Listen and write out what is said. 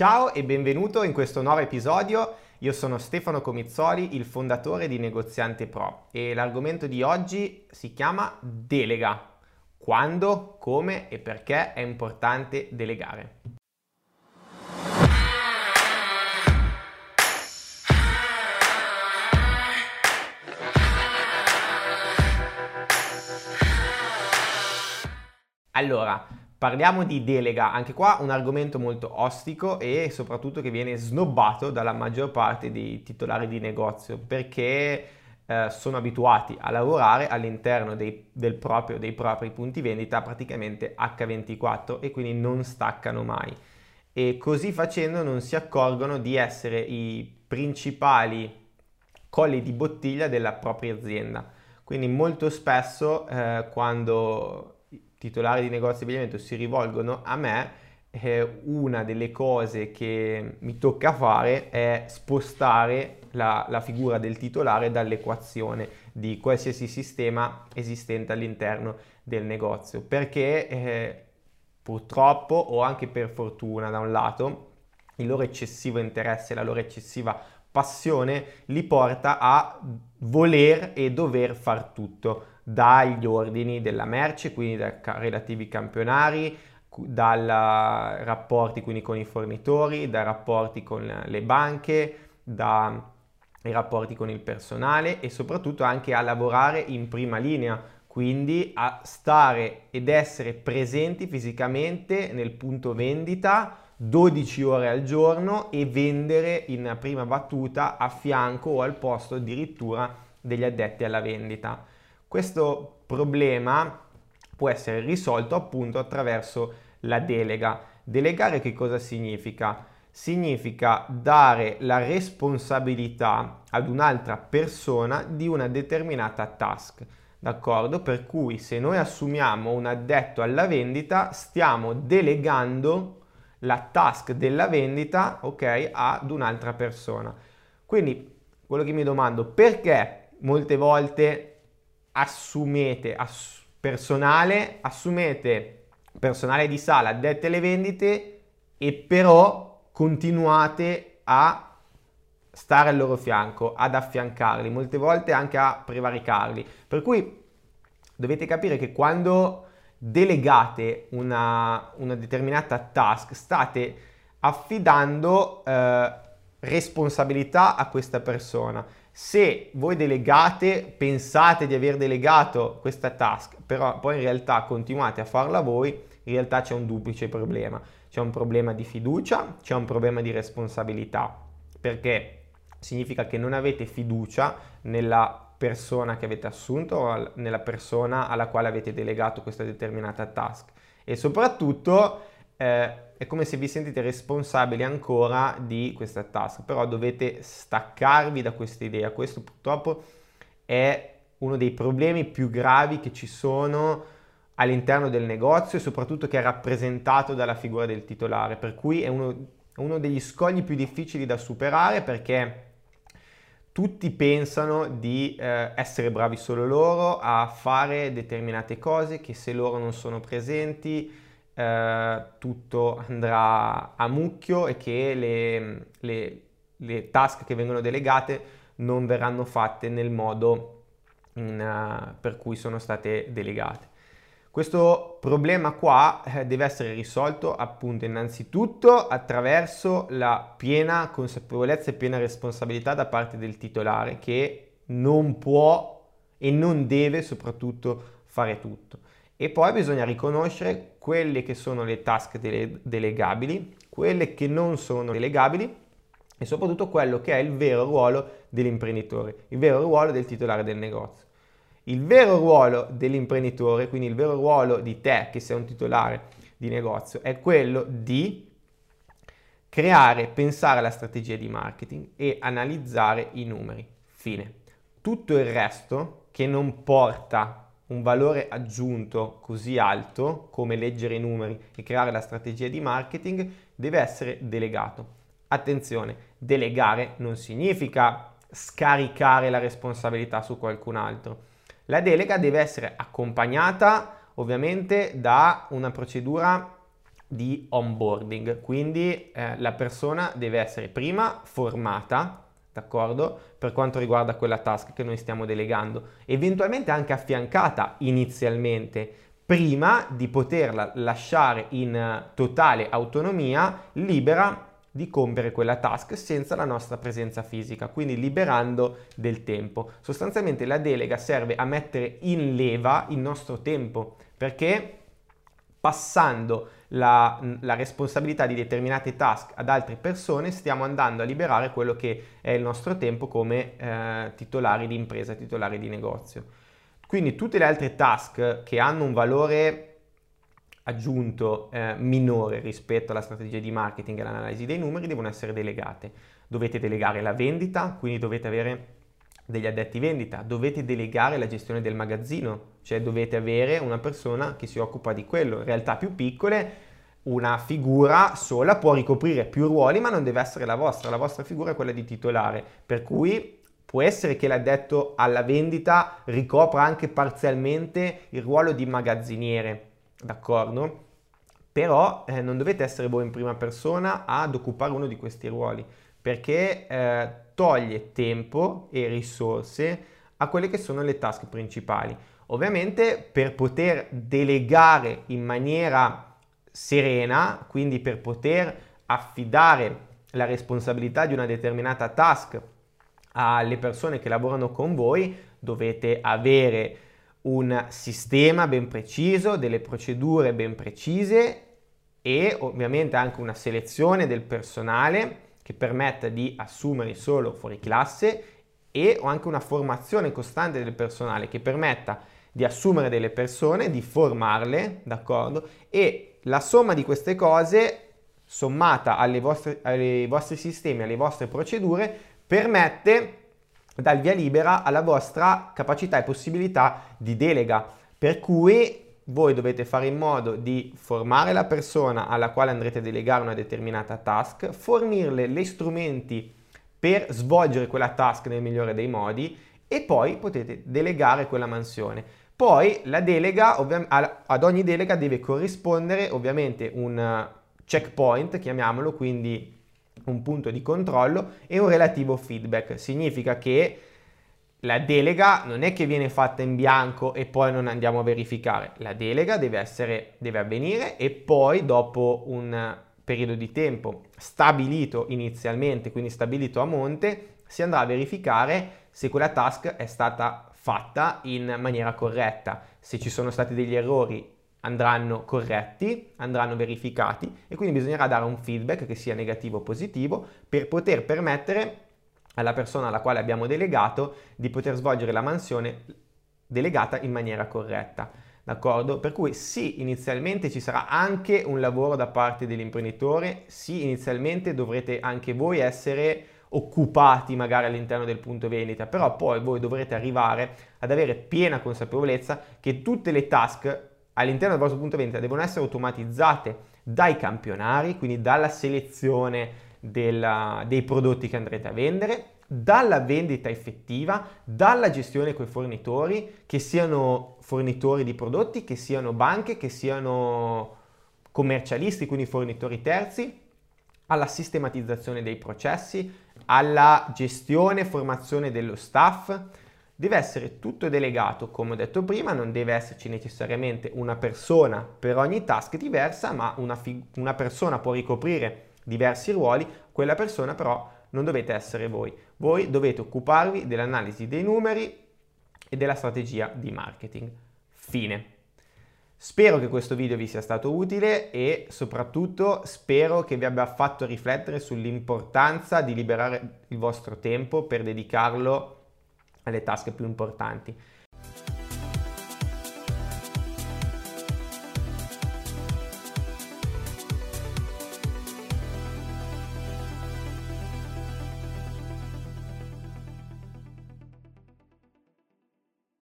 Ciao e benvenuto in questo nuovo episodio. Io sono Stefano Comizzoli, il fondatore di Negoziante Pro e l'argomento di oggi si chiama delega. Quando, come e perché è importante delegare. Allora, parliamo di delega, anche qua un argomento molto ostico e soprattutto che viene snobbato dalla maggior parte dei titolari di negozio perché eh, sono abituati a lavorare all'interno dei, proprio, dei propri punti vendita praticamente H24 e quindi non staccano mai e così facendo non si accorgono di essere i principali colli di bottiglia della propria azienda. Quindi molto spesso eh, quando titolari di negozi di abbigliamento si rivolgono a me, eh, una delle cose che mi tocca fare è spostare la, la figura del titolare dall'equazione di qualsiasi sistema esistente all'interno del negozio, perché eh, purtroppo o anche per fortuna da un lato il loro eccessivo interesse, la loro eccessiva passione li porta a voler e dover far tutto dagli ordini della merce, quindi dai relativi campionari, dai rapporti quindi con i fornitori, dai rapporti con le banche, dai rapporti con il personale e soprattutto anche a lavorare in prima linea, quindi a stare ed essere presenti fisicamente nel punto vendita 12 ore al giorno e vendere in prima battuta a fianco o al posto addirittura degli addetti alla vendita. Questo problema può essere risolto appunto attraverso la delega. Delegare che cosa significa? Significa dare la responsabilità ad un'altra persona di una determinata task. D'accordo? Per cui se noi assumiamo un addetto alla vendita, stiamo delegando la task della vendita, ok, ad un'altra persona. Quindi quello che mi domando, perché molte volte assumete ass- personale, assumete personale di sala, addette alle vendite e però continuate a stare al loro fianco, ad affiancarli, molte volte anche a prevaricarli. Per cui dovete capire che quando delegate una, una determinata task state affidando eh, responsabilità a questa persona se voi delegate, pensate di aver delegato questa task, però poi in realtà continuate a farla voi, in realtà c'è un duplice problema. C'è un problema di fiducia, c'è un problema di responsabilità, perché significa che non avete fiducia nella persona che avete assunto o nella persona alla quale avete delegato questa determinata task e soprattutto eh, è come se vi sentite responsabili ancora di questa task, però dovete staccarvi da questa idea. Questo purtroppo è uno dei problemi più gravi che ci sono all'interno del negozio e soprattutto che è rappresentato dalla figura del titolare, per cui è uno, uno degli scogli più difficili da superare perché tutti pensano di eh, essere bravi solo loro a fare determinate cose che se loro non sono presenti eh, tutto andrà a mucchio e che le, le, le, task che vengono delegate non verranno fatte nel modo in, uh, per cui sono state delegate. Questo problema qua eh, deve essere risolto appunto innanzitutto attraverso la piena consapevolezza e piena responsabilità da parte del titolare che non può e non deve soprattutto fare tutto. E poi bisogna riconoscere quelle che sono le task dele- delegabili, quelle che non sono delegabili e soprattutto quello che è il vero ruolo dell'imprenditore, il vero ruolo del titolare del negozio. Il vero ruolo dell'imprenditore, quindi il vero ruolo di te che sei un titolare di negozio, è quello di creare, pensare alla strategia di marketing e analizzare i numeri. Fine. Tutto il resto che non porta un valore aggiunto così alto come leggere i numeri e creare la strategia di marketing deve essere delegato. Attenzione, delegare non significa scaricare la responsabilità su qualcun altro. La delega deve essere accompagnata ovviamente da una procedura di onboarding, quindi eh, la persona deve essere prima formata, d'accordo, per quanto riguarda quella task che noi stiamo delegando, eventualmente anche affiancata inizialmente prima di poterla lasciare in totale autonomia libera di compiere quella task senza la nostra presenza fisica, quindi liberando del tempo. Sostanzialmente la delega serve a mettere in leva il nostro tempo, perché passando la, la, responsabilità di determinate task ad altre persone, stiamo andando a liberare quello che è il nostro tempo come eh, titolari di impresa, titolari di negozio. Quindi tutte le altre task che hanno un valore aggiunto eh, minore rispetto alla strategia di marketing e all'analisi dei numeri devono essere delegate. Dovete delegare la vendita, quindi dovete avere degli addetti vendita, dovete delegare la gestione del magazzino, cioè dovete avere una persona che si occupa di quello. In realtà più piccole una figura sola può ricoprire più ruoli, ma non deve essere la vostra, la vostra figura è quella di titolare, per cui può essere che l'addetto alla vendita ricopra anche parzialmente il ruolo di magazziniere, d'accordo? Però eh, non dovete essere voi in prima persona ad occupare uno di questi ruoli, perché eh, toglie tempo e risorse a quelle che sono le task principali. Ovviamente per poter delegare in maniera serena, quindi per poter affidare la responsabilità di una determinata task alle persone che lavorano con voi, dovete avere un sistema ben preciso, delle procedure ben precise e ovviamente anche una selezione del personale che permetta di assumere solo fuori classe e ho anche una formazione costante del personale che permetta di assumere delle persone, di formarle, d'accordo? E la somma di queste cose, sommata vostre, ai vostri sistemi, alle vostre procedure, permette dal via libera alla vostra capacità e possibilità di delega. Per cui voi dovete fare in modo di formare la persona alla quale andrete a delegare una determinata task, fornirle gli strumenti per svolgere quella task nel migliore dei modi e poi potete delegare quella mansione. Poi la delega, ad ogni delega deve corrispondere ovviamente un checkpoint, chiamiamolo, quindi un punto di controllo e un relativo feedback. Significa che la delega non è che viene fatta in bianco e poi non andiamo a verificare, la delega deve, essere, deve avvenire e poi dopo un periodo di tempo stabilito inizialmente, quindi stabilito a monte, si andrà a verificare se quella task è stata fatta in maniera corretta. Se ci sono stati degli errori andranno corretti, andranno verificati e quindi bisognerà dare un feedback che sia negativo o positivo per poter permettere alla persona alla quale abbiamo delegato di poter svolgere la mansione delegata in maniera corretta. D'accordo? Per cui sì, inizialmente ci sarà anche un lavoro da parte dell'imprenditore, sì, inizialmente dovrete anche voi essere occupati magari all'interno del punto vendita, però poi voi dovrete arrivare ad avere piena consapevolezza che tutte le task all'interno del vostro punto vendita devono essere automatizzate dai campionari, quindi dalla selezione della, dei prodotti che andrete a vendere, dalla vendita effettiva, dalla gestione con i fornitori, che siano fornitori di prodotti, che siano banche, che siano commercialisti, quindi fornitori terzi, alla sistematizzazione dei processi, alla gestione e formazione dello staff. Deve essere tutto delegato, come ho detto prima, non deve esserci necessariamente una persona per ogni task diversa, ma una, fig- una persona può ricoprire diversi ruoli, quella persona però non dovete essere voi. Voi dovete occuparvi dell'analisi dei numeri e della strategia di marketing. Fine. Spero che questo video vi sia stato utile e soprattutto spero che vi abbia fatto riflettere sull'importanza di liberare il vostro tempo per dedicarlo alle task più importanti.